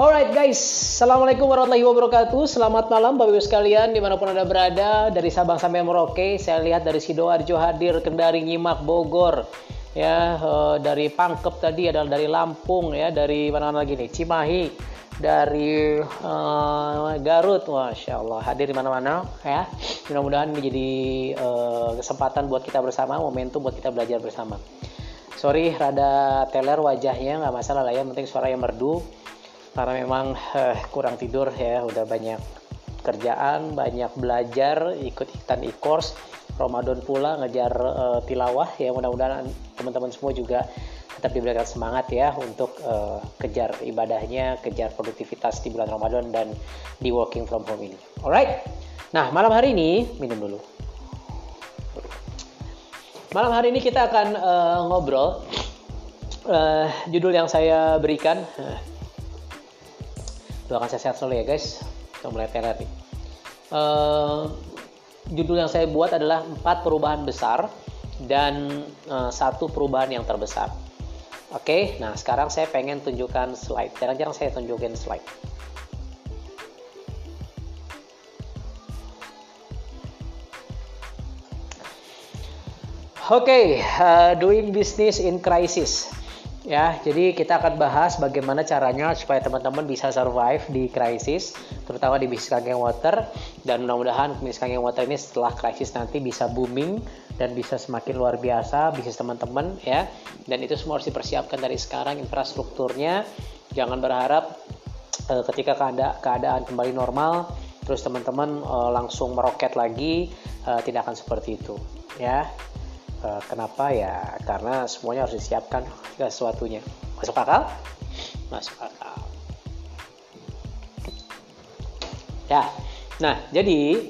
Alright guys, Assalamualaikum warahmatullahi wabarakatuh. Selamat malam Bapak Ibu sekalian di mana pun Anda berada. Dari Sabang sampai Merauke Saya lihat dari Sidoarjo hadir, Kendari, Nyimak, Bogor. Ya uh, Dari Pangkep tadi adalah dari Lampung ya Dari mana-mana lagi nih, Cimahi Dari uh, Garut. Masya Allah hadir di mana-mana ya. Mudah-mudahan ini jadi uh, kesempatan buat kita bersama Momentum buat kita belajar bersama. Sorry rada teler wajahnya nggak masalah lah ya. Penting suara yang merdu karena memang eh, kurang tidur ya udah banyak kerjaan banyak belajar ikut ikutan e-course Ramadan pula ngejar uh, tilawah ya mudah-mudahan teman-teman semua juga tetap diberikan semangat ya untuk uh, kejar ibadahnya, kejar produktivitas di bulan Ramadan dan di working from home ini. Alright, nah malam hari ini minum dulu. Malam hari ini kita akan uh, ngobrol uh, judul yang saya berikan. Uh, doakan saya sehat selalu ya guys. Kita mulai nih uh, judul yang saya buat adalah empat perubahan besar dan uh, satu perubahan yang terbesar. Oke okay, nah sekarang saya pengen tunjukkan slide. Jarang-jarang saya tunjukin slide. Oke, okay, uh, doing business in crisis. Ya, jadi kita akan bahas bagaimana caranya supaya teman-teman bisa survive di krisis, terutama di bisnis Kangen Water dan mudah-mudahan bisnis Kangen Water ini setelah krisis nanti bisa booming dan bisa semakin luar biasa bisnis teman-teman ya. Dan itu semua harus dipersiapkan dari sekarang infrastrukturnya. Jangan berharap uh, ketika keada keadaan kembali normal terus teman-teman uh, langsung meroket lagi, uh, tidak akan seperti itu ya. Eh, kenapa ya? Karena semuanya harus disiapkan sesuatunya. Masuk akal? Masuk akal. Ya. Nah, jadi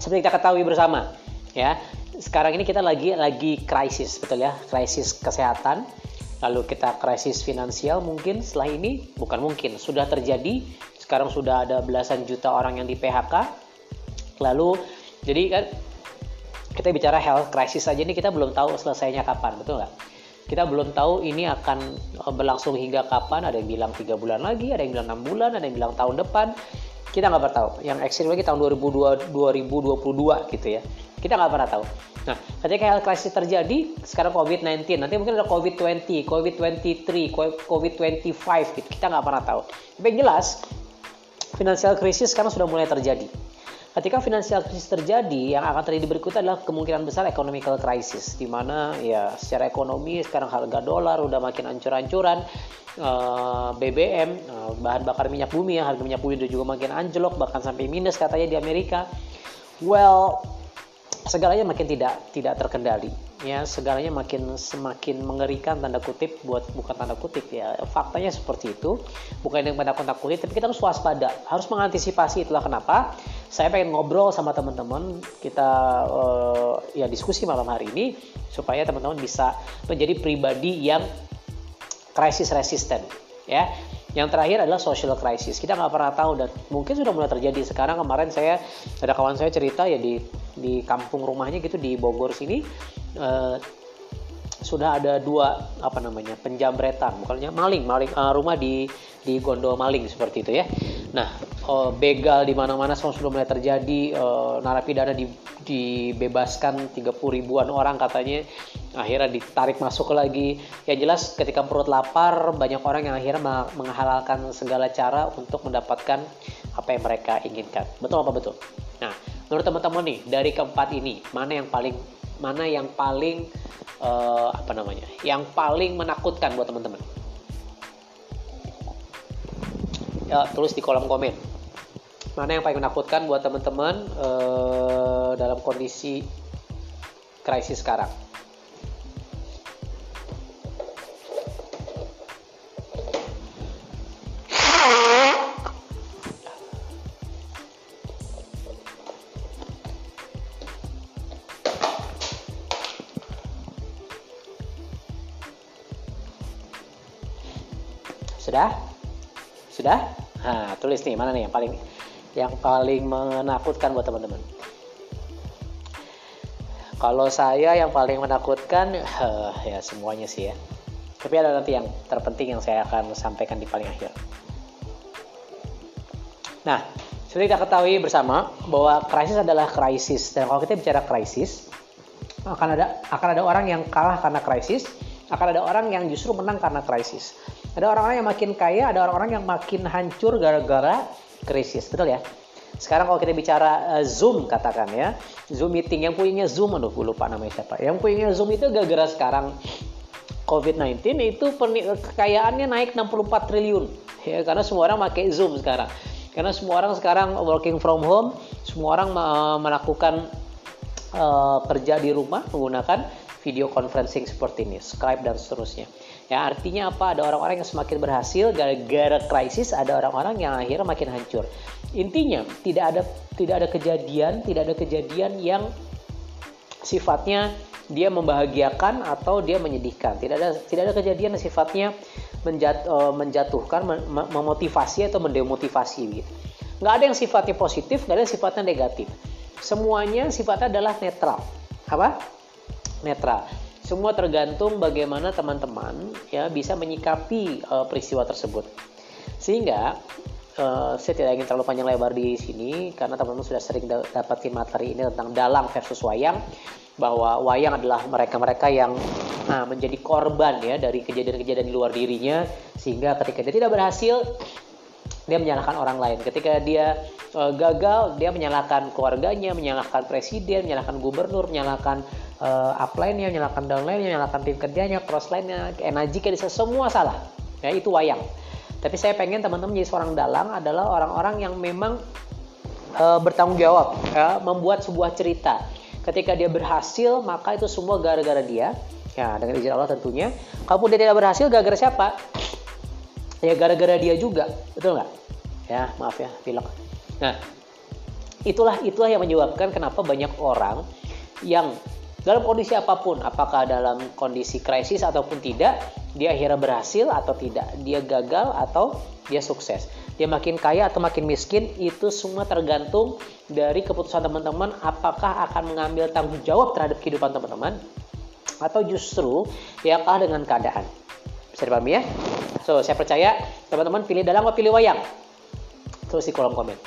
seperti kita ketahui bersama, ya. Sekarang ini kita lagi lagi krisis, betul ya? Krisis kesehatan. Lalu kita krisis finansial mungkin setelah ini bukan mungkin sudah terjadi. Sekarang sudah ada belasan juta orang yang di PHK. Lalu jadi kan kita bicara health crisis saja ini kita belum tahu selesainya kapan, betul nggak? Kita belum tahu ini akan eh, berlangsung hingga kapan. Ada yang bilang tiga bulan lagi, ada yang bilang enam bulan, ada yang bilang tahun depan. Kita nggak pernah tahu. Yang ekstrim lagi tahun 2022, 2022 gitu ya. Kita nggak pernah tahu. Nah, ketika health crisis terjadi, sekarang COVID-19, nanti mungkin ada COVID-20, COVID-23, COVID-25 gitu. Kita nggak pernah tahu. Tapi yang jelas, financial crisis sekarang sudah mulai terjadi Ketika finansial krisis terjadi, yang akan terjadi berikutnya adalah kemungkinan besar economical crisis, di mana ya secara ekonomi sekarang harga dolar udah makin ancur-ancuran, eh, BBM, eh, bahan bakar minyak bumi ya, harga minyak bumi udah juga makin anjlok, bahkan sampai minus katanya di Amerika. Well, segalanya makin tidak tidak terkendali ya. Segalanya makin semakin mengerikan tanda kutip buat bukan tanda kutip ya. Faktanya seperti itu bukan yang pada kontak kutip tapi kita harus waspada harus mengantisipasi itulah kenapa saya pengen ngobrol sama teman-teman kita uh, ya diskusi malam hari ini supaya teman-teman bisa menjadi pribadi yang krisis resisten ya yang terakhir adalah social crisis. Kita nggak pernah tahu dan mungkin sudah mulai terjadi sekarang. Kemarin saya ada kawan saya cerita ya di di kampung rumahnya gitu di Bogor sini uh, sudah ada dua apa namanya penjambretan bukannya maling maling uh, rumah di di gondol maling seperti itu ya. Nah uh, begal di mana-mana semua sudah mulai terjadi uh, narapidana di, dibebaskan 30 ribuan orang katanya. Akhirnya ditarik masuk lagi. Ya jelas ketika perut lapar banyak orang yang akhirnya menghalalkan segala cara untuk mendapatkan apa yang mereka inginkan. Betul apa betul? Nah menurut teman-teman nih dari keempat ini mana yang paling mana yang paling uh, apa namanya yang paling menakutkan buat teman-teman ya tulis di kolom komen mana yang paling menakutkan buat teman-teman uh, dalam kondisi krisis sekarang Sudah? Sudah? Tulis nih mana nih yang paling yang paling menakutkan buat teman-teman. Kalau saya yang paling menakutkan uh, ya semuanya sih ya. Tapi ada nanti yang terpenting yang saya akan sampaikan di paling akhir. Nah, seperti kita ketahui bersama bahwa krisis adalah krisis dan kalau kita bicara krisis akan ada akan ada orang yang kalah karena krisis, akan ada orang yang justru menang karena krisis. Ada orang-orang yang makin kaya, ada orang-orang yang makin hancur gara-gara krisis, betul ya? Sekarang kalau kita bicara uh, Zoom katakan ya, Zoom meeting yang punya Zoom, aduh gue lupa namanya siapa. Yang punya Zoom itu gara-gara sekarang COVID-19 itu kekayaannya naik 64 triliun ya karena semua orang pakai Zoom sekarang. Karena semua orang sekarang working from home, semua orang melakukan uh, kerja di rumah menggunakan video conferencing seperti ini, Skype dan seterusnya. Ya, artinya apa? Ada orang-orang yang semakin berhasil gara-gara krisis, ada orang-orang yang akhirnya makin hancur. Intinya, tidak ada tidak ada kejadian, tidak ada kejadian yang sifatnya dia membahagiakan atau dia menyedihkan. Tidak ada tidak ada kejadian yang sifatnya menjat, uh, menjatuhkan, mem memotivasi atau mendemotivasi gitu. Nggak ada yang sifatnya positif, nggak ada yang sifatnya negatif. Semuanya sifatnya adalah netral. Apa? Netral. Semua tergantung bagaimana teman-teman ya bisa menyikapi uh, peristiwa tersebut. Sehingga uh, saya tidak ingin terlalu panjang lebar di sini karena teman-teman sudah sering dapatin materi ini tentang dalang versus wayang bahwa wayang adalah mereka-mereka yang nah, menjadi korban ya dari kejadian-kejadian di luar dirinya sehingga ketika dia tidak berhasil dia menyalahkan orang lain. Ketika dia uh, gagal, dia menyalahkan keluarganya, menyalahkan presiden, menyalahkan gubernur, menyalahkan uh, upline-nya, menyalahkan downline-nya, menyalahkan tim kerjanya, cross line-nya, energi bisa semua salah. Ya, itu wayang. Tapi saya pengen teman-teman jadi seorang dalang adalah orang-orang yang memang uh, bertanggung jawab, ya, membuat sebuah cerita Ketika dia berhasil, maka itu semua gara-gara dia. Ya, dengan izin Allah tentunya. Kalaupun dia tidak berhasil, gara-gara siapa? Ya, gara-gara dia juga. Betul nggak? Ya, maaf ya, pilek. Nah, itulah itulah yang menyebabkan kenapa banyak orang yang dalam kondisi apa pun, apakah dalam kondisi krisis ataupun tidak, dia akhirnya berhasil atau tidak, dia gagal atau dia sukses? Dia makin kaya atau makin miskin itu semua tergantung dari keputusan teman-teman apakah akan mengambil tanggung jawab terhadap kehidupan teman-teman atau justru ya kalah dengan keadaan. Bisa dipahami ya? So saya percaya teman-teman pilih dalang atau pilih wayang? Terus di kolom komen.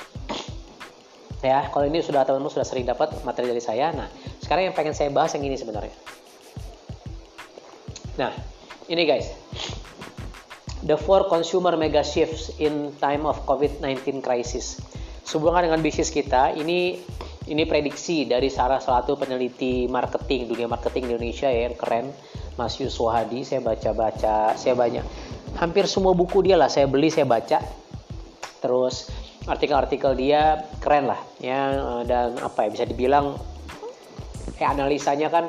Ya kalau ini sudah teman-teman sudah sering dapat materi dari saya. Nah sekarang yang pengen saya bahas yang ini sebenarnya nah ini guys the four consumer mega shifts in time of COVID-19 crisis. Sehubungan dengan bisnis kita, ini ini prediksi dari salah satu peneliti marketing dunia marketing di Indonesia ya, yang keren, Mas Yusuf Hadi. Saya baca-baca, saya banyak hampir semua buku dia lah saya beli, saya baca. Terus artikel-artikel dia keren lah ya dan apa ya bisa dibilang ya analisanya kan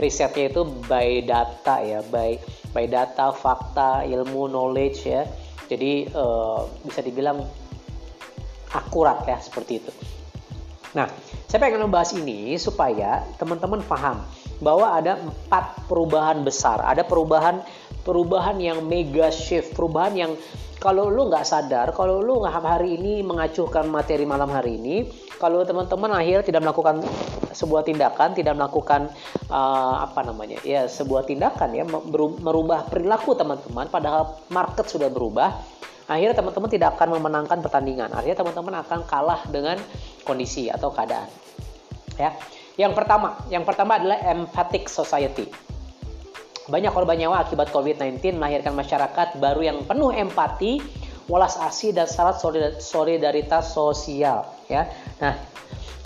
risetnya itu by data ya, by by data, fakta, ilmu, knowledge ya. Jadi uh, bisa dibilang akurat ya seperti itu. Nah, saya pengen membahas ini supaya teman-teman paham bahwa ada empat perubahan besar. Ada perubahan perubahan yang mega shift, perubahan yang kalau lu nggak sadar, kalau lu hari ini mengacuhkan materi malam hari ini, kalau teman-teman akhir tidak melakukan sebuah tindakan, tidak melakukan uh, apa namanya, ya sebuah tindakan ya merubah perilaku teman-teman, padahal market sudah berubah, akhirnya teman-teman tidak akan memenangkan pertandingan. Akhirnya teman-teman akan kalah dengan kondisi atau keadaan. Ya. Yang pertama, yang pertama adalah empathic society. Banyak korban nyawa akibat COVID-19 melahirkan masyarakat baru yang penuh empati, welas asih dan syarat solidaritas sosial. Ya, nah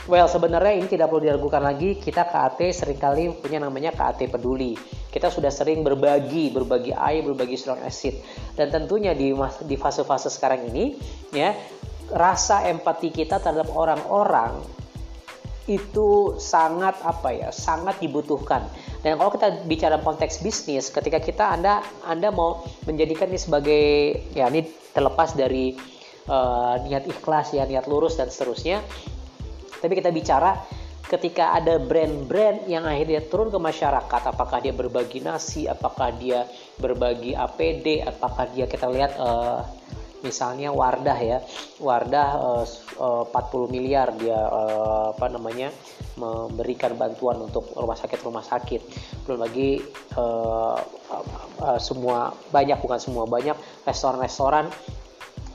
Well, sebenarnya ini tidak perlu diragukan lagi. Kita KAT sering kali punya namanya KAT peduli. Kita sudah sering berbagi, berbagi air, berbagi strong acid. Dan tentunya di di fase-fase sekarang ini, ya, rasa empati kita terhadap orang-orang itu sangat apa ya, sangat dibutuhkan dan kalau kita bicara konteks bisnis, ketika kita Anda Anda mau menjadikan ini sebagai ya ini terlepas dari uh, niat ikhlas ya, niat lurus dan seterusnya. Tapi kita bicara ketika ada brand-brand yang akhirnya turun ke masyarakat, apakah dia berbagi nasi, apakah dia berbagi APD, apakah dia kita lihat uh, misalnya Wardah ya Wardah uh, uh, 40 miliar dia uh, apa namanya memberikan bantuan untuk rumah sakit rumah sakit. Belum lagi uh, uh, semua banyak bukan semua banyak restoran-restoran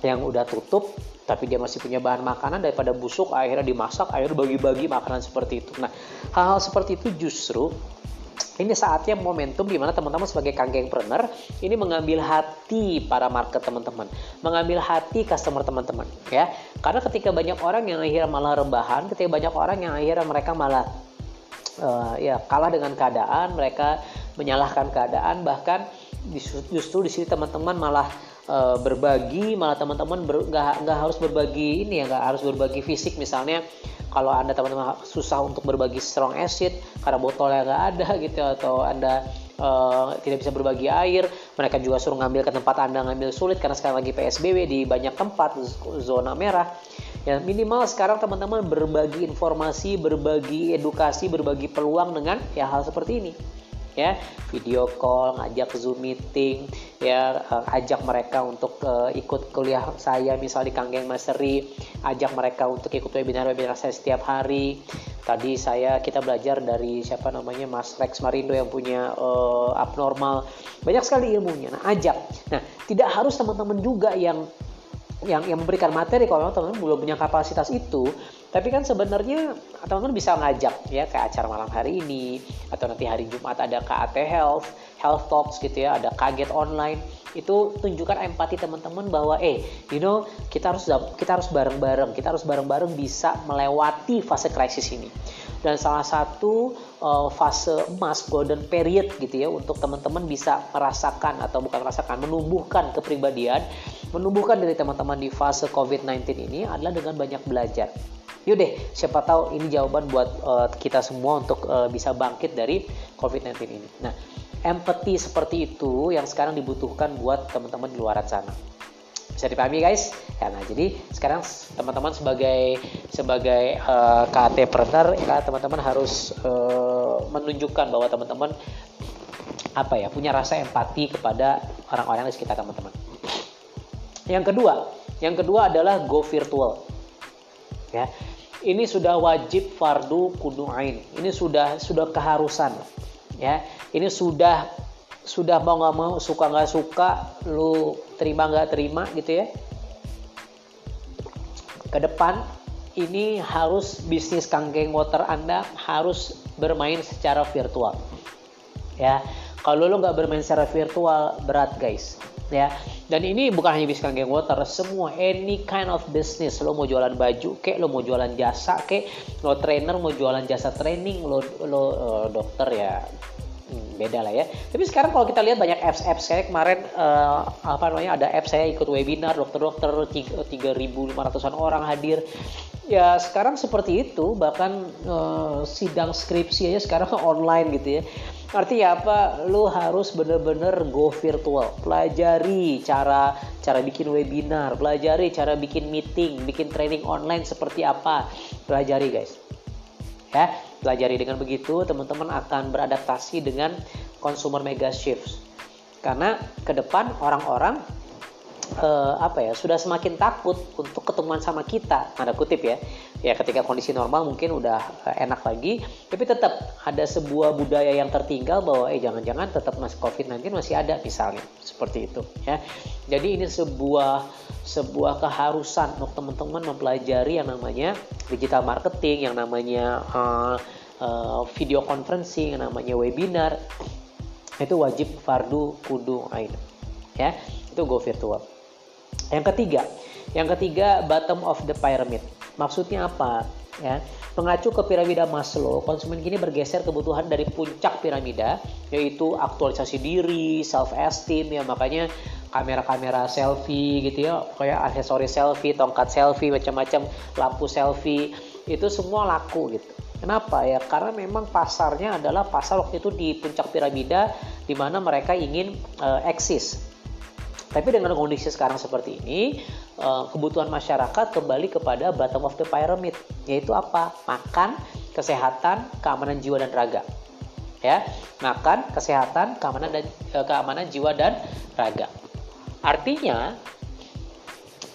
yang udah tutup tapi dia masih punya bahan makanan daripada busuk akhirnya dimasak akhirnya bagi-bagi makanan seperti itu. Nah hal-hal seperti itu justru ini saatnya momentum di mana teman-teman sebagai kanggengpreneur ini mengambil hati para market teman-teman, mengambil hati customer teman-teman ya. Karena ketika banyak orang yang akhirnya malah rebahan, ketika banyak orang yang akhirnya mereka malah uh, ya kalah dengan keadaan, mereka menyalahkan keadaan bahkan justru di sini teman-teman malah uh, berbagi malah teman-teman nggak ber, harus berbagi ini ya nggak harus berbagi fisik. Misalnya kalau anda teman-teman susah untuk berbagi strong acid karena botolnya nggak ada gitu atau anda uh, tidak bisa berbagi air mereka juga suruh ngambil ke tempat anda ngambil sulit karena sekarang lagi psbb di banyak tempat zona merah. Ya minimal sekarang teman-teman berbagi informasi berbagi edukasi berbagi peluang dengan ya hal seperti ini ya video call ngajak zoom meeting ya uh, ajak mereka untuk uh, ikut kuliah saya misal di Kanggeng Mastery ajak mereka untuk ikut webinar-webinar saya setiap hari. Tadi saya kita belajar dari siapa namanya Mas Rex Marindo yang punya uh, abnormal. Banyak sekali ilmunya. Nah ajak. Nah tidak harus teman-teman juga yang yang yang memberikan materi. Kalau teman-teman belum punya kapasitas itu tapi kan sebenarnya teman-teman bisa ngajak ya kayak acara malam hari ini atau nanti hari Jumat ada KAT Health, Health Talks gitu ya, ada kaget online. Itu tunjukkan empati teman-teman bahwa eh you know kita harus kita harus bareng-bareng, kita harus bareng-bareng bisa melewati fase krisis ini. Dan salah satu uh, fase emas golden period gitu ya untuk teman-teman bisa merasakan atau bukan merasakan menumbuhkan kepribadian, menumbuhkan dari teman-teman di fase COVID-19 ini adalah dengan banyak belajar Yuk deh, siapa tahu ini jawaban buat uh, kita semua untuk uh, bisa bangkit dari COVID-19 ini. Nah, empathy seperti itu yang sekarang dibutuhkan buat teman-teman di luar sana. Bisa dipahami guys? Ya, nah, jadi sekarang teman-teman sebagai sebagai uh, KT partner, ya, teman-teman harus uh, menunjukkan bahwa teman-teman apa ya punya rasa empati kepada orang-orang di sekitar teman-teman. Yang kedua, yang kedua adalah go virtual. Ya, ini sudah wajib fardu kudu ain. Ini sudah sudah keharusan. Ya, ini sudah sudah mau nggak mau suka nggak suka lu terima nggak terima gitu ya ke depan ini harus bisnis kanggeng water anda harus bermain secara virtual ya kalau lu nggak bermain secara virtual berat guys ya. Dan ini bukan hanya bisnis geng water semua any kind of business. Lo mau jualan baju kek lo mau jualan jasa kek lo trainer mau jualan jasa training lo lo uh, dokter ya hmm, beda lah ya. Tapi sekarang kalau kita lihat banyak apps-apps saya kemarin uh, apa namanya ada apps saya ikut webinar dokter-dokter 3.500an orang hadir. Ya sekarang seperti itu bahkan uh, sidang skripsi aja sekarang online gitu ya. Artinya apa? Lu harus bener-bener go virtual. Pelajari cara cara bikin webinar, pelajari cara bikin meeting, bikin training online seperti apa. Pelajari guys. Ya, pelajari dengan begitu teman-teman akan beradaptasi dengan consumer mega shifts. Karena ke depan orang-orang uh, apa ya sudah semakin takut untuk ketemuan sama kita tanda kutip ya ya ketika kondisi normal mungkin udah uh, enak lagi. Tapi tetap ada sebuah budaya yang tertinggal bahwa eh jangan-jangan tetap masih COVID-19 masih ada misalnya. Seperti itu ya. Jadi ini sebuah sebuah keharusan untuk teman-teman mempelajari yang namanya digital marketing yang namanya uh, uh, video conferencing yang namanya webinar. Itu wajib fardu kudu ain ya. Itu go virtual. Yang ketiga, yang ketiga bottom of the pyramid. Maksudnya apa? Ya, mengacu ke piramida Maslow, konsumen kini bergeser kebutuhan dari puncak piramida, yaitu aktualisasi diri, self esteem ya makanya kamera-kamera selfie gitu ya, kayak aksesoris selfie, tongkat selfie, macam-macam lampu selfie, itu semua laku gitu. Kenapa ya? Karena memang pasarnya adalah pasar waktu itu di puncak piramida di mana mereka ingin uh, eksis tapi dengan kondisi sekarang seperti ini, kebutuhan masyarakat kembali kepada bottom of the pyramid, yaitu apa? Makan, kesehatan, keamanan jiwa dan raga. Ya, makan, kesehatan, keamanan dan eh, keamanan jiwa dan raga. Artinya,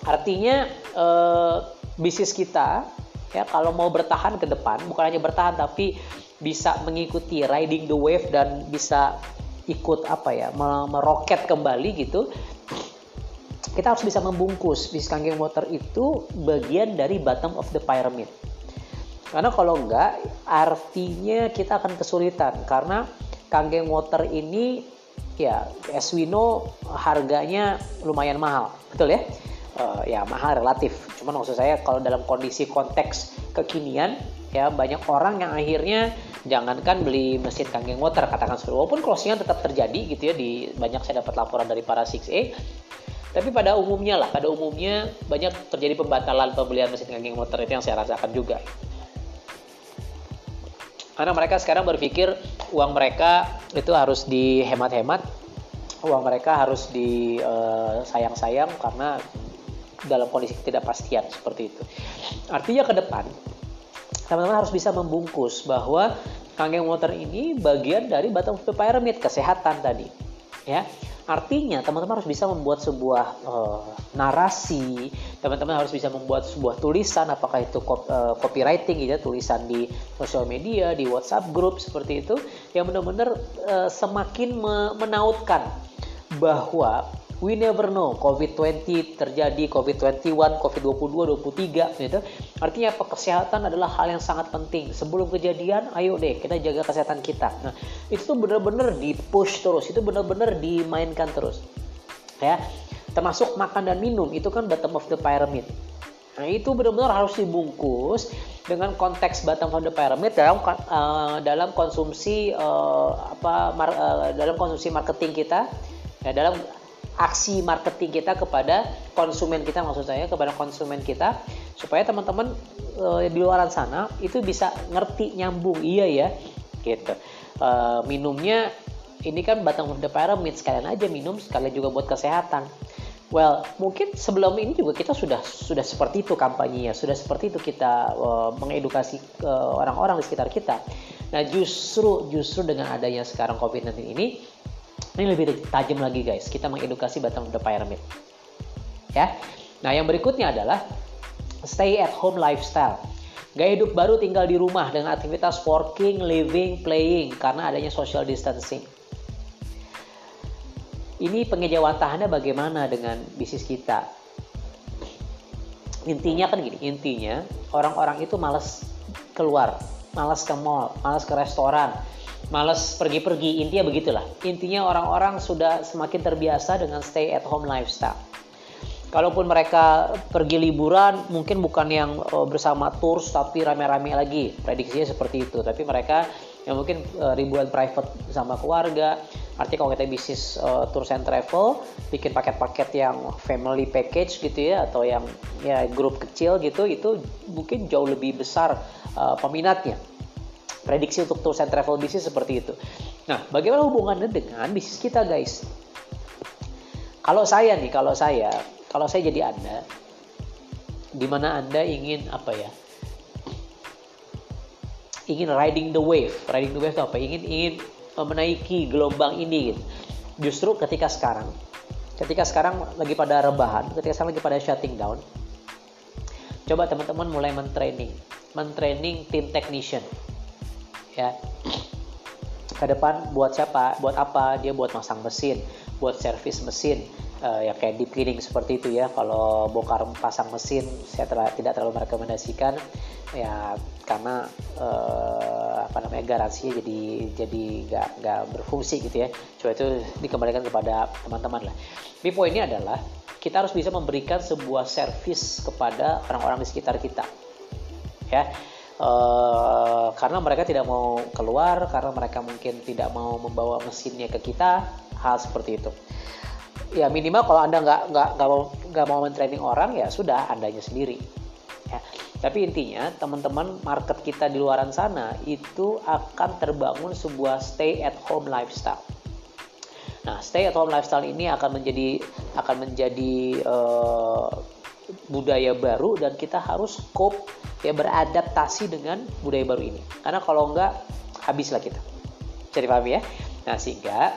artinya eh, bisnis kita ya kalau mau bertahan ke depan, bukan hanya bertahan tapi bisa mengikuti riding the wave dan bisa ikut apa ya meroket kembali gitu kita harus bisa membungkus bisnis kangen water itu bagian dari bottom of the pyramid. Karena kalau enggak artinya kita akan kesulitan. Karena kangen water ini ya as we know harganya lumayan mahal. Betul ya? Uh, ya mahal relatif. Cuman maksud saya kalau dalam kondisi konteks kekinian ya banyak orang yang akhirnya jangankan beli mesin kangen water katakan seperti walaupun closingan tetap terjadi gitu ya di banyak saya dapat laporan dari para 6A tapi pada umumnya lah pada umumnya banyak terjadi pembatalan pembelian mesin kangen water itu yang saya rasakan juga. Karena mereka sekarang berpikir uang mereka itu harus dihemat-hemat uang mereka harus disayang-sayang eh, karena dalam kondisi ketidakpastian seperti itu. Artinya ke depan teman-teman harus bisa membungkus bahwa kangen water ini bagian dari bottom of pyramid kesehatan tadi ya Artinya teman-teman harus bisa membuat sebuah uh, narasi, teman-teman harus bisa membuat sebuah tulisan, apakah itu uh, copywriting gitu, ya, tulisan di sosial media, di WhatsApp group seperti itu, yang benar-benar uh, semakin menautkan bahwa we never know COVID-20 terjadi, COVID-21, COVID-22, 23 gitu. Artinya apa? Kesehatan adalah hal yang sangat penting. Sebelum kejadian, ayo deh kita jaga kesehatan kita. Nah, itu tuh benar-benar di push terus, itu benar-benar dimainkan terus. Ya. Termasuk makan dan minum, itu kan bottom of the pyramid. Nah, itu benar-benar harus dibungkus dengan konteks bottom of the pyramid dalam uh, dalam konsumsi uh, apa mar, uh, dalam konsumsi marketing kita ya, dalam aksi marketing kita kepada konsumen kita maksud saya kepada konsumen kita supaya teman-teman e, di luar sana itu bisa ngerti nyambung. Iya ya gitu. E, minumnya ini kan bottom of the pyramid sekalian aja minum sekalian juga buat kesehatan. Well mungkin sebelum ini juga kita sudah sudah seperti itu kampanyenya sudah seperti itu kita e, mengedukasi orang-orang di sekitar kita. Nah justru justru dengan adanya sekarang covid-19 ini ini lebih tajam lagi guys, kita mengedukasi bottom of the pyramid. Ya. Nah, yang berikutnya adalah stay at home lifestyle. Gaya hidup baru tinggal di rumah dengan aktivitas working, living, playing karena adanya social distancing. Ini pengejawantahannya bagaimana dengan bisnis kita? Intinya kan gini, intinya orang-orang itu males keluar, males ke mall, males ke restoran, males pergi-pergi intinya begitulah. Intinya orang-orang sudah semakin terbiasa dengan stay at home lifestyle. Kalaupun mereka pergi liburan mungkin bukan yang uh, bersama tours tapi rame-rame lagi. Prediksinya seperti itu. Tapi mereka yang mungkin uh, ribuan private bersama keluarga. Artinya kalau kita bisnis uh, tours and travel bikin paket-paket yang family package gitu ya atau yang ya grup kecil gitu itu mungkin jauh lebih besar uh, peminatnya prediksi untuk tours and travel bisnis seperti itu. Nah, bagaimana hubungannya dengan bisnis kita, guys? Kalau saya nih, kalau saya, kalau saya jadi Anda, di mana Anda ingin apa ya? Ingin riding the wave. Riding the wave itu apa? Ingin ingin menaiki gelombang ini gitu. Justru ketika sekarang, ketika sekarang lagi pada rebahan, ketika sekarang lagi pada shutting down, coba teman-teman mulai mentraining, mentraining tim technician ya. Ke depan buat siapa? Buat apa? Dia buat masang mesin buat servis mesin. Uh, ya kayak deep cleaning seperti itu ya. Kalau bongkar pasang mesin saya telah, tidak terlalu merekomendasikan. Ya karena uh, apa namanya garansinya jadi jadi nggak nggak berfungsi gitu ya. Coba itu dikembalikan kepada teman-teman lah. Tapi poinnya adalah kita harus bisa memberikan sebuah servis kepada orang-orang di sekitar kita. Ya Uh, karena mereka tidak mau keluar karena mereka mungkin tidak mau membawa mesinnya ke kita hal seperti itu. Ya minimal kalau anda nggak nggak nggak mau nggak mau mentraining orang ya sudah andanya sendiri. Ya. tapi intinya teman-teman market kita di luaran sana itu akan terbangun sebuah stay at home lifestyle. Nah stay at home lifestyle ini akan menjadi akan menjadi uh, budaya baru dan kita harus cope ya beradaptasi dengan budaya baru ini. Karena kalau enggak habislah kita. Jadi paham ya? Nah sehingga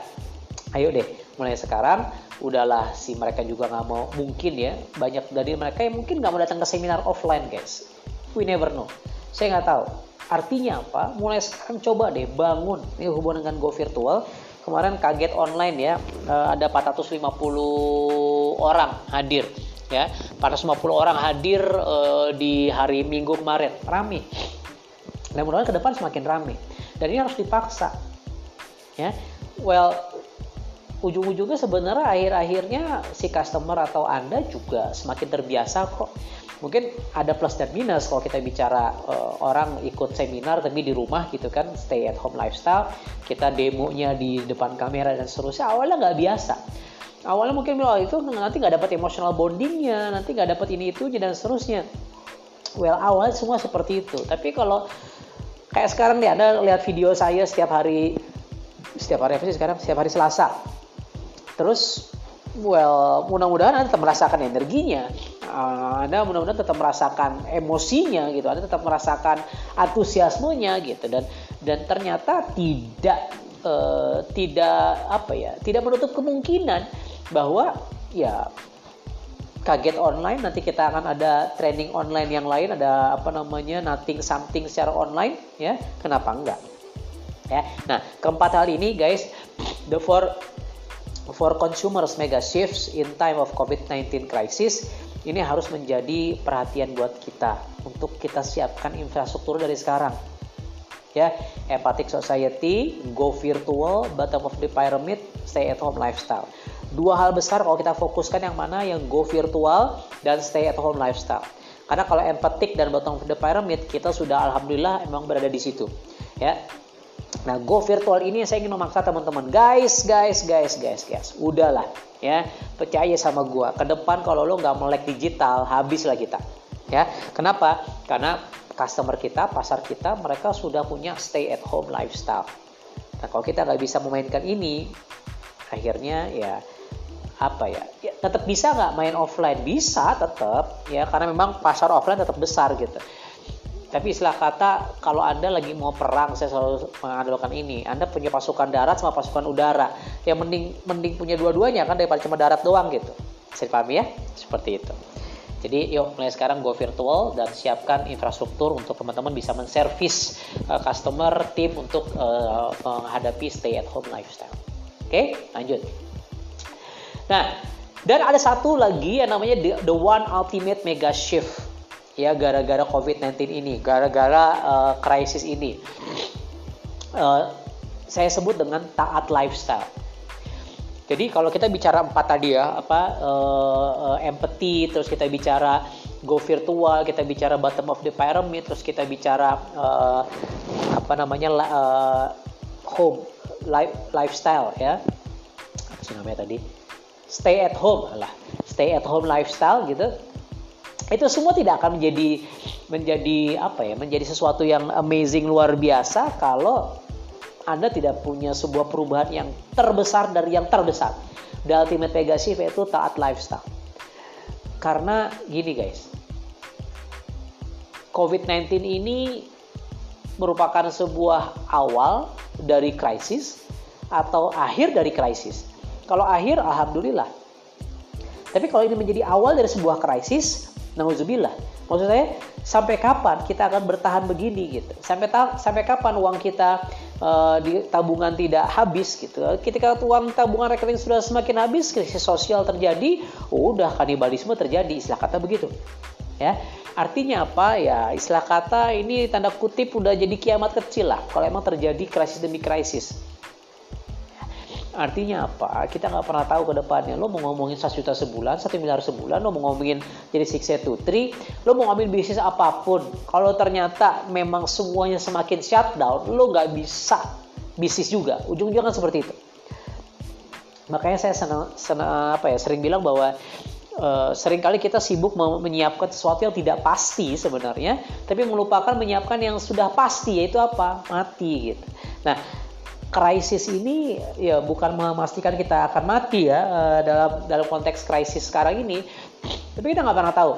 ayo deh mulai sekarang. Udahlah si mereka juga nggak mau mungkin ya banyak dari mereka yang mungkin nggak mau datang ke seminar offline guys. We never know. Saya nggak tahu. Artinya apa? Mulai sekarang coba deh bangun. Ini hubungan dengan go virtual. Kemarin kaget online ya uh, ada 450 orang hadir ya. 450 orang hadir uh, di hari Minggu kemarin. Rame. Dan mudah-mudahan ke depan semakin rame. Dan ini harus dipaksa. Ya. Well ujung-ujungnya sebenarnya akhir-akhirnya si customer atau anda juga semakin terbiasa kok. Mungkin ada plus dan minus kalau kita bicara uh, orang ikut seminar tapi di rumah gitu kan stay at home lifestyle. Kita demonya di depan kamera dan seterusnya. Awalnya nggak biasa awalnya mungkin bilang oh, itu nanti nggak dapat emotional bondingnya nanti nggak dapat ini itu dan seterusnya. Well awal semua seperti itu. Tapi kalau kayak sekarang nih anda lihat video saya setiap hari setiap hari apa sih sekarang? Setiap hari Selasa. Terus well mudah-mudahan anda tetap merasakan energinya. Uh, anda mudah-mudahan tetap merasakan emosinya gitu. Anda tetap merasakan antusiasmenya gitu. Dan dan ternyata tidak uh, tidak apa ya tidak menutup kemungkinan bahwa ya kaget online nanti kita akan ada training online yang lain ada apa namanya nothing something secara online ya. Kenapa enggak? Ya. Nah keempat hal ini guys the four for consumers mega shifts in time of COVID-19 crisis ini harus menjadi perhatian buat kita untuk kita siapkan infrastruktur dari sekarang. Ya empathic society go virtual bottom of the pyramid stay at home lifestyle dua hal besar kalau kita fokuskan yang mana yang go virtual dan stay at home lifestyle karena kalau empathic dan bottom of the pyramid kita sudah alhamdulillah emang berada di situ ya Nah, go virtual ini saya ingin memaksa teman-teman, guys, guys, guys, guys, guys, udahlah, ya, percaya sama gua. Ke depan kalau lo nggak melek digital, habislah kita, ya. Kenapa? Karena customer kita, pasar kita, mereka sudah punya stay at home lifestyle. Nah, kalau kita nggak bisa memainkan ini, akhirnya ya apa ya, ya tetap bisa nggak main offline? Bisa tetap, ya, karena memang pasar offline tetap besar gitu. Tapi istilah kata kalau anda lagi mau perang saya selalu mengandalkan ini. Anda punya pasukan darat sama pasukan udara. Yang mending mending punya dua-duanya kan daripada cuma darat doang gitu. Saya pahami ya? Seperti itu. Jadi yuk mulai sekarang go virtual dan siapkan infrastruktur untuk teman-teman bisa menservis uh, customer tim untuk uh, menghadapi stay at home lifestyle. Oke okay? lanjut nah dan ada satu lagi yang namanya the, the one ultimate mega shift ya gara-gara COVID-19 ini, gara-gara uh, krisis ini. Uh, saya sebut dengan taat lifestyle. Jadi kalau kita bicara empat tadi ya, apa uh, empathy, terus kita bicara go virtual, kita bicara bottom of the pyramid, terus kita bicara uh, apa namanya uh, home life lifestyle ya. Apa sih namanya tadi? Stay at home lah. Stay at home lifestyle gitu. Itu semua tidak akan menjadi menjadi apa ya menjadi sesuatu yang amazing luar biasa kalau anda tidak punya sebuah perubahan yang terbesar dari yang terbesar. The ultimate pegasif yaitu taat lifestyle. Karena gini guys COVID-19 ini merupakan sebuah awal dari krisis atau akhir dari krisis kalau akhir alhamdulillah tapi kalau ini menjadi awal dari sebuah krisis Nauzubillah. Maksud saya sampai kapan kita akan bertahan begini gitu? Sampai sampai kapan uang kita uh, di tabungan tidak habis gitu? Ketika uang tabungan rekening sudah semakin habis, krisis sosial terjadi, udah kanibalisme terjadi, istilah kata begitu. Ya. Artinya apa? Ya, istilah kata ini tanda kutip udah jadi kiamat kecil lah kalau emang terjadi krisis demi krisis. Artinya apa? Kita nggak pernah tahu ke depannya. Lo mau ngomongin 1 juta sebulan, 1 miliar sebulan, lo mau ngomongin jadi to three, lo mau ngambil bisnis apa pun. Kalau ternyata memang semuanya semakin shutdown, lo nggak bisa bisnis juga. Ujung-ujungnya kan seperti itu. Makanya saya senang, senang apa ya, sering bilang bahwa Uh, sering kali kita sibuk menyiapkan sesuatu yang tidak pasti sebenarnya, tapi melupakan menyiapkan yang sudah pasti yaitu apa mati gitu. Nah krisis ini ya bukan memastikan kita akan mati ya uh, dalam dalam konteks krisis sekarang ini. Tapi kita nggak pernah tahu.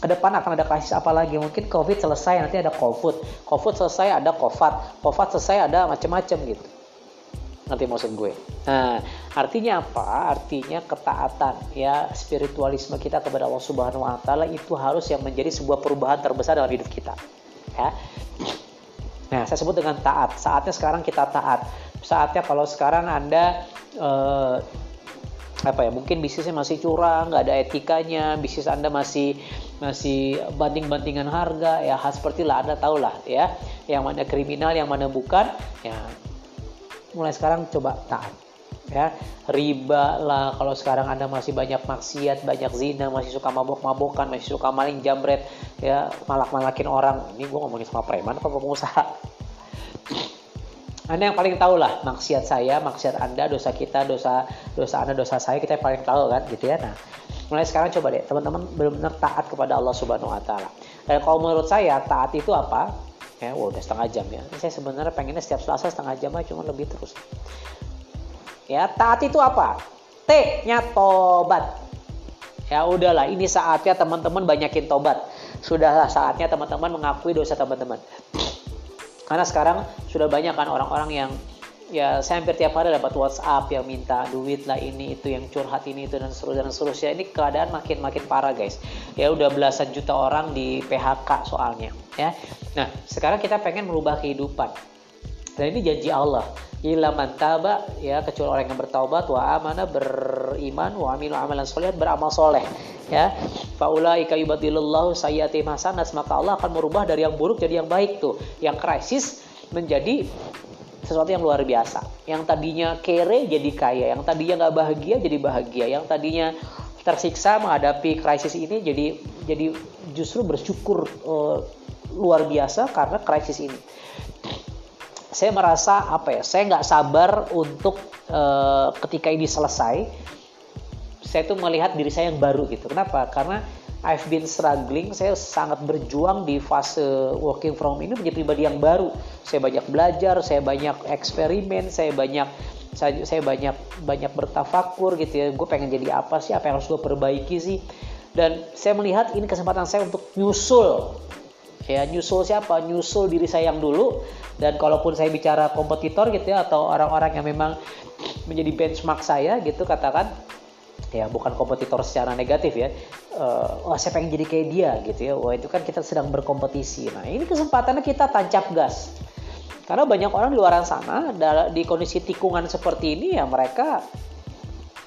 Ke depan akan ada krisis apa lagi. Mungkin covid selesai nanti ada covid. Covid selesai ada covid covid selesai ada macam-macam gitu. Nanti maksud gue? Nah artinya apa? Artinya ketaatan ya spiritualisme kita kepada Allah Subhanahu Wa Taala itu harus yang menjadi sebuah perubahan terbesar dalam hidup kita ya Nah, saya sebut dengan taat. Saatnya sekarang kita taat. saatnya kalau sekarang anda uh, apa ya mungkin bisnisnya masih curang nggak ada etikanya bisnis anda masih masih banting-bantingan harga ya hal seperti lah anda tahu lah ya yang mana kriminal yang mana bukan ya mulai sekarang coba taat ya riba lah kalau sekarang anda masih banyak maksiat banyak zina masih suka mabok-mabokan masih suka maling jambret ya malak-malakin orang ini gue ngomongin sama preman apa pengusaha anda yang paling tahu lah maksiat saya, maksiat Anda, dosa kita, dosa dosa Anda, dosa saya kita yang paling tahu kan gitu ya. Nah, mulai sekarang coba deh teman-teman benar-benar taat kepada Allah Subhanahu wa taala. Dan kalau menurut saya taat itu apa? Ya, wow, udah setengah jam ya. Saya sebenarnya pengennya setiap Selasa setengah jam aja cuma lebih terus. Ya, taat itu apa? T-nya tobat. Ya udahlah, ini saatnya teman-teman banyakin tobat. Sudahlah saatnya teman-teman mengakui dosa teman-teman. Karena sekarang sudah banyak kan orang-orang yang ya saya hampir tiap hari dapat WhatsApp yang minta duit lah ini itu yang curhat ini itu dan seterusnya dan seterusnya ini keadaan makin makin parah guys ya udah belasan juta orang di PHK soalnya ya nah sekarang kita pengen merubah kehidupan dan ini janji Allah. Illa mantaba ya kecuali orang yang bertaubat wa amana beriman wa amilu amalan soleh beramal soleh ya. Faulaika yubadilullahu sayyati hasanat maka Allah akan merubah dari yang buruk jadi yang baik tuh. Yang krisis menjadi sesuatu yang luar biasa. Yang tadinya kere jadi kaya yang tadinya nggak bahagia jadi bahagia yang tadinya tersiksa menghadapi krisis ini jadi jadi justru bersyukur uh, luar biasa karena krisis ini saya merasa apa ya saya nggak sabar untuk uh, ketika ini selesai saya tuh melihat diri saya yang baru gitu. Kenapa? Karena I've been struggling, saya sangat berjuang di fase working from ini menjadi pribadi yang baru. Saya banyak belajar, saya banyak eksperimen, saya banyak saya, saya banyak banyak bertafakur gitu ya. Gue pengen jadi apa sih? Apa yang harus gue perbaiki sih? Dan saya melihat ini kesempatan saya untuk nyusul ya nyusul siapa? Nyusul diri saya yang dulu. Dan kalaupun saya bicara kompetitor gitu ya atau orang-orang yang memang menjadi benchmark saya gitu katakan ya bukan kompetitor secara negatif ya. Uh, saya pengen jadi kayak dia gitu ya. Wah itu kan kita sedang berkompetisi. Nah ini kesempatannya kita tancap gas. Karena banyak orang di luar sana di kondisi tikungan seperti ini ya mereka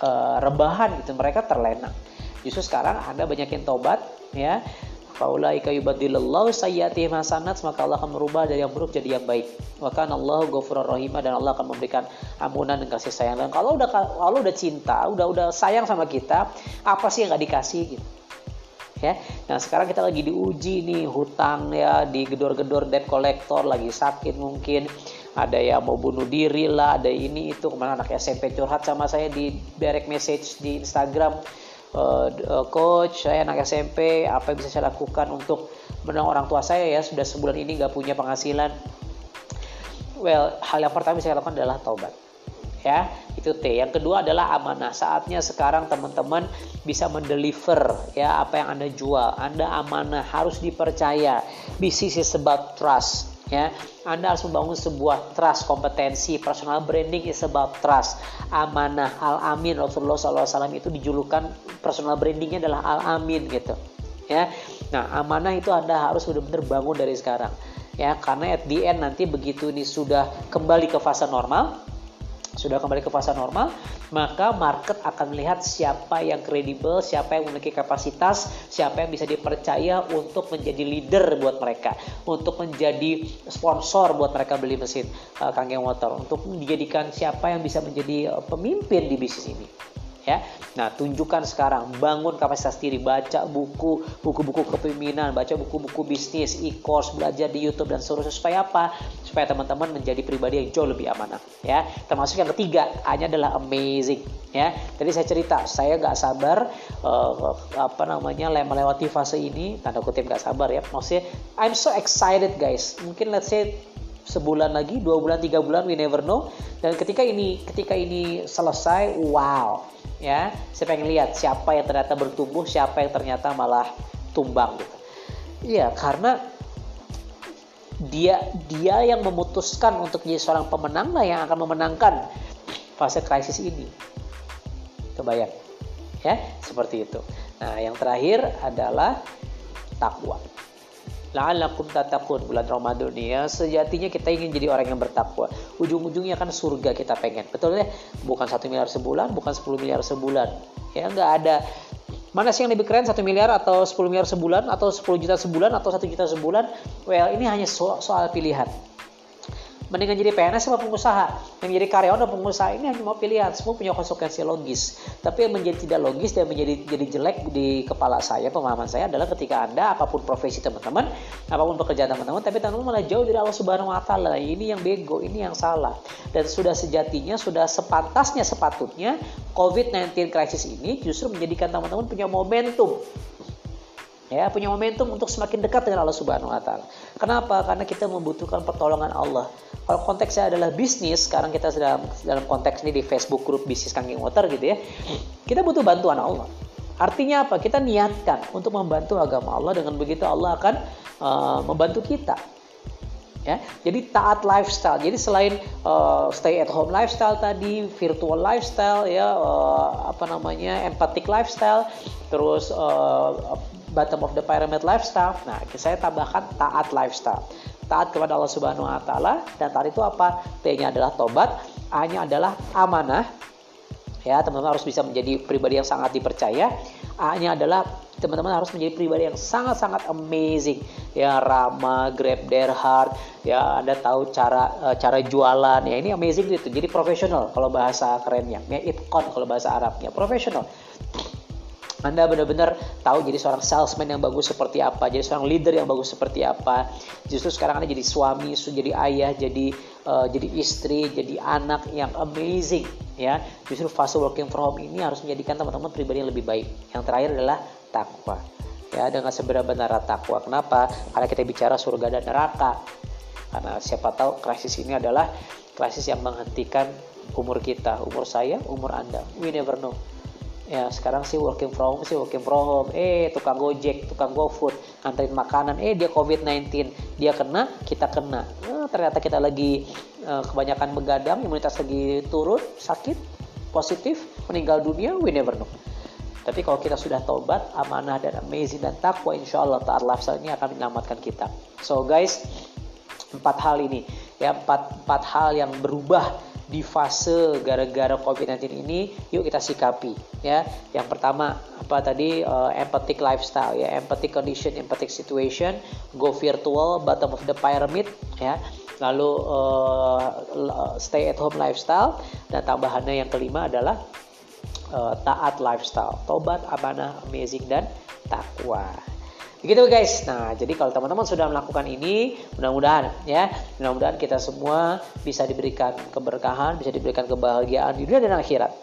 uh, rebahan gitu mereka terlena. Justru sekarang anda banyakin tobat ya Faulaika yubadilullahu sayyatihim hasanat maka Allah akan merubah dari yang buruk jadi yang baik. Wa kana Allahu ghafurur rahim dan Allah akan memberikan ampunan dan kasih sayang. Dan kalau udah kalau udah cinta, udah udah sayang sama kita, apa sih yang nggak dikasih gitu. Ya. Nah, sekarang kita lagi diuji nih hutang ya, di gedor-gedor debt collector lagi sakit mungkin ada yang mau bunuh diri lah, ada ini itu ke mana anak SMP curhat sama saya di direct message di Instagram uh, coach saya anak SMP apa yang bisa saya lakukan untuk menolong orang tua saya ya? Sudah sebulan ini nggak punya penghasilan. Well hal yang pertama saya lakukan adalah taubat ya. Itu T. Yang kedua adalah amanah. Saatnya sekarang teman-teman bisa mendeliver ya apa yang anda jual. Anda amanah harus dipercaya. Bisnis is about trust ya Anda harus membangun sebuah trust kompetensi personal branding is about trust. Amanah al amin Rasulullah SAW itu dijulukan personal brandingnya adalah al amin gitu ya. Nah amanah itu Anda harus benar-benar bangun dari sekarang ya. Karena at the end nanti begitu ini sudah kembali ke fase normal sudah kembali ke fase normal, maka market akan melihat siapa yang kredibel, siapa yang memiliki kapasitas, siapa yang bisa dipercaya untuk menjadi leader buat mereka, untuk menjadi sponsor buat mereka beli mesin uh, kangkeng motor, untuk dijadikan siapa yang bisa menjadi uh, pemimpin di bisnis ini ya. Nah, tunjukkan sekarang, bangun kapasitas diri, baca buku, buku-buku kepemimpinan, baca buku-buku bisnis, e-course, belajar di YouTube dan seterusnya supaya apa? Supaya teman-teman menjadi pribadi yang jauh lebih amanah, ya. Termasuk yang ketiga, hanya adalah amazing, ya. Tadi saya cerita, saya nggak sabar uh, apa namanya melewati fase ini, tanda kutip nggak sabar ya. Maksudnya, I'm so excited guys. Mungkin let's say sebulan lagi, dua bulan, tiga bulan, we never know. Dan ketika ini, ketika ini selesai, wow, ya saya pengen lihat siapa yang ternyata bertumbuh siapa yang ternyata malah tumbang gitu. Iya karena dia dia yang memutuskan untuk menjadi seorang pemenang lah yang akan memenangkan fase krisis ini. Kebayang? Ya seperti itu. Nah yang terakhir adalah takwa la'allakum tattaqun. Bulan Ramadan ya. Sejatinya kita ingin jadi orang yang bertakwa. Ujung-ujungnya kan surga kita pengen. Betul ya? Bukan satu miliar sebulan bukan 10 miliar sebulan. Ya nggak ada. Mana sih yang lebih keren? Satu miliar atau 10 miliar sebulan? Atau 10 juta sebulan? Atau satu juta sebulan? Well ini hanya soal, soal pilihan mendingan jadi PNS apa pengusaha yang jadi karyawan atau pengusaha ini hanya mau pilihan semua punya konsekuensi logis tapi yang menjadi tidak logis dan menjadi jadi jelek di kepala saya pemahaman saya adalah ketika anda apa pun profesi teman-teman apa pun pekerjaan teman-teman tapi teman-teman malah jauh dari Allah Subhanahu Wa Taala ini yang bego ini yang salah dan sudah sejatinya sudah sepantasnya sepatutnya COVID-19 krisis ini justru menjadikan teman-teman punya momentum ya punya momentum untuk semakin dekat dengan Allah Subhanahu wa taala. Kenapa? Karena kita membutuhkan pertolongan Allah. Kalau konteksnya adalah bisnis, sekarang kita sedang dalam konteks ini di Facebook grup bisnis Kangking Water gitu ya. Kita butuh bantuan Allah. Artinya apa? Kita niatkan untuk membantu agama Allah dengan begitu Allah akan uh, membantu kita. Ya, jadi taat lifestyle. Jadi selain uh, stay at home lifestyle tadi, virtual lifestyle ya, uh, apa namanya, empathic lifestyle, terus uh, bottom of the pyramid lifestyle. Nah, saya tambahkan taat lifestyle. Taat kepada Allah Subhanahu wa taala. Dan taat itu apa? T-nya adalah tobat, A-nya adalah amanah. Ya, teman-teman harus bisa menjadi pribadi yang sangat dipercaya. A-nya adalah teman-teman harus menjadi pribadi yang sangat-sangat amazing. Ya ramah grab their heart. Ya anda tahu cara uh, cara jualan. Ya ini amazing gitu jadi profesional kalau bahasa kerennya. Ya itkon kalau bahasa Arabnya. Profesional anda benar-benar tahu jadi seorang salesman yang bagus seperti apa, jadi seorang leader yang bagus seperti apa. Justru sekarang Anda jadi suami, jadi ayah, jadi uh, jadi istri, jadi anak yang amazing ya. Justru fase working from home ini harus menjadikan teman-teman pribadi yang lebih baik. Yang terakhir adalah takwa. Ya, dengan seberapa benar takwa. Kenapa? Karena kita bicara surga dan neraka. Karena siapa tahu krisis ini adalah krisis yang menghentikan umur kita, umur saya, umur Anda. We never know ya sekarang sih working from home sih working from home. Eh tukang gojek tukang gofood nganterin makanan. Eh dia covid 19 dia kena kita kena. Nah, ternyata kita lagi uh, kebanyakan begadang imunitas lagi turun sakit positif meninggal dunia we never know. Tapi kalau kita sudah tobat, amanah dan amazing dan takwa, insya Allah taat lifestyle ini akan menyelamatkan kita. So guys, empat hal ini, ya empat empat hal yang berubah di fase gara-gara COVID-19 ini yuk kita sikapi ya. Yang pertama apa tadi uh, empathic lifestyle ya, empathic condition, empathic situation, go virtual, bottom of the pyramid ya. Lalu uh, stay at home lifestyle dan tambahannya yang kelima adalah uh, taat lifestyle, tobat, amanah, amazing dan takwa. Begitu guys. Nah, jadi kalau teman-teman sudah melakukan ini, mudah-mudahan ya, mudah-mudahan kita semua bisa diberikan keberkahan, bisa diberikan kebahagiaan di dunia dan akhirat.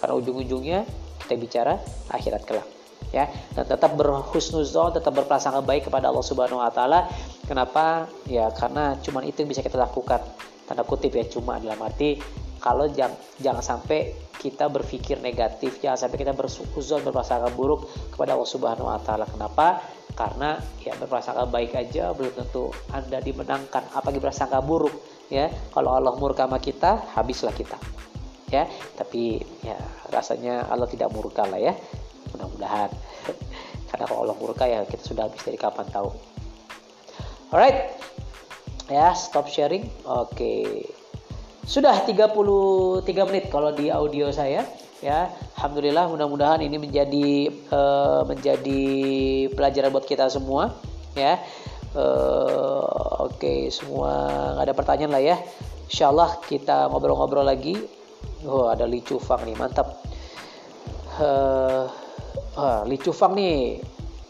Karena ujung-ujungnya kita bicara akhirat kelak. Ya, dan tetap berhusnuzon, tetap berprasangka baik kepada Allah Subhanahu wa taala. Kenapa? Ya, karena cuma itu yang bisa kita lakukan. Tanda kutip ya, cuma dalam arti kalau jangan, jangan sampai kita berpikir negatif, jangan sampai kita bersuzon berprasangka buruk kepada Allah Subhanahu wa taala. Kenapa? Karena ya berprasangka baik aja belum tentu Anda dimenangkan, apalagi berprasangka buruk ya. Kalau Allah murka sama kita, habislah kita. Ya, tapi ya rasanya Allah tidak murka lah ya. Mudah-mudahan. Karena kalau Allah murka ya kita sudah habis dari kapan tahu. Alright. Ya, stop sharing. Oke. Okay. Sudah 33 menit kalau di audio saya ya. Alhamdulillah mudah-mudahan ini menjadi uh, menjadi pelajaran buat kita semua ya. Uh, Oke, okay, semua nggak ada pertanyaan lah ya. Insya Allah kita ngobrol-ngobrol lagi. Oh, ada Li Cufang nih, mantap. Uh, uh, Li Cufang nih.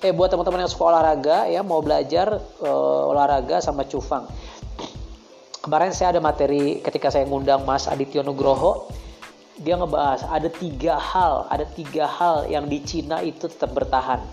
Eh buat teman-teman yang suka olahraga ya, mau belajar uh, olahraga sama Cufang kemarin saya ada materi ketika saya ngundang Mas Aditya Nugroho. Dia ngebahas ada tiga hal ada tiga hal yang di Cina itu tetap bertahan.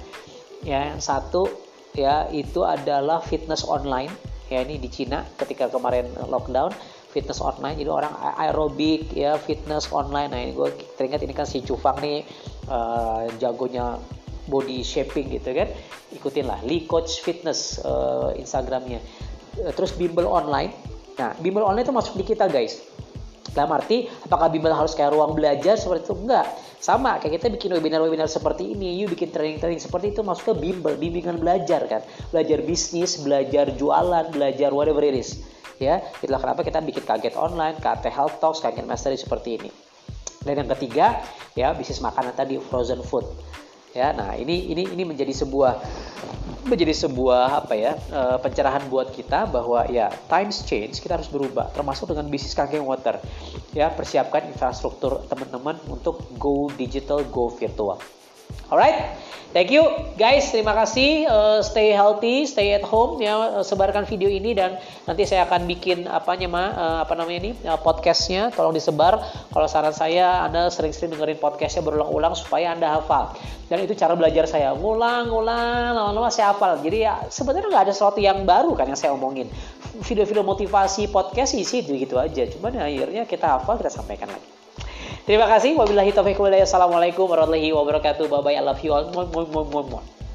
Ya yang satu ya itu adalah fitness online. Ya ini di Cina ketika kemarin lockdown fitness online. Jadi orang aerobik ya fitness online. Nah ini gue teringat ini kan si Cufang nih uh, jagonya body shaping gitu kan. Ikutin lah Lee Coach Fitness uh, Instagramnya. Terus bimbel online Nah, bimbel online itu masuk di kita guys. Dalam arti, apakah bimbel harus kayak ruang belajar seperti itu? Enggak. Sama, kayak kita bikin webinar-webinar seperti ini, you bikin training-training seperti itu, masuk ke bimbel, bimbingan belajar kan. Belajar bisnis, belajar jualan, belajar whatever it is. Ya, itulah kenapa kita bikin kaget online, KT Health Talks, kaget mastery seperti ini. Dan yang ketiga, ya bisnis makanan tadi, frozen food. Ya, nah ini ini ini menjadi sebuah menjadi sebuah apa ya uh, pencerahan buat kita bahwa ya times change kita harus berubah termasuk dengan bisnis kakek water ya persiapkan infrastruktur teman-teman untuk go digital go virtual alright Thank you guys, terima kasih. Uh, stay healthy, stay at home ya. Sebarkan video ini dan nanti saya akan bikin apanya mah uh, apa namanya ini uh, podcastnya. Tolong disebar. Kalau saran saya, anda sering-sering dengerin podcastnya berulang-ulang supaya anda hafal. Dan itu cara belajar saya. Ngulang, ngulang, lama-lama saya hafal. Jadi ya sebenarnya nggak ada sesuatu yang baru kan yang saya omongin. Video-video motivasi podcast isi gitu aja. Cuman ya, akhirnya kita hafal kita sampaikan lagi. Terima kasih. Wabillahi taufiq. Assalamualaikum warahmatullahi wabarakatuh. Bye bye. I love you all.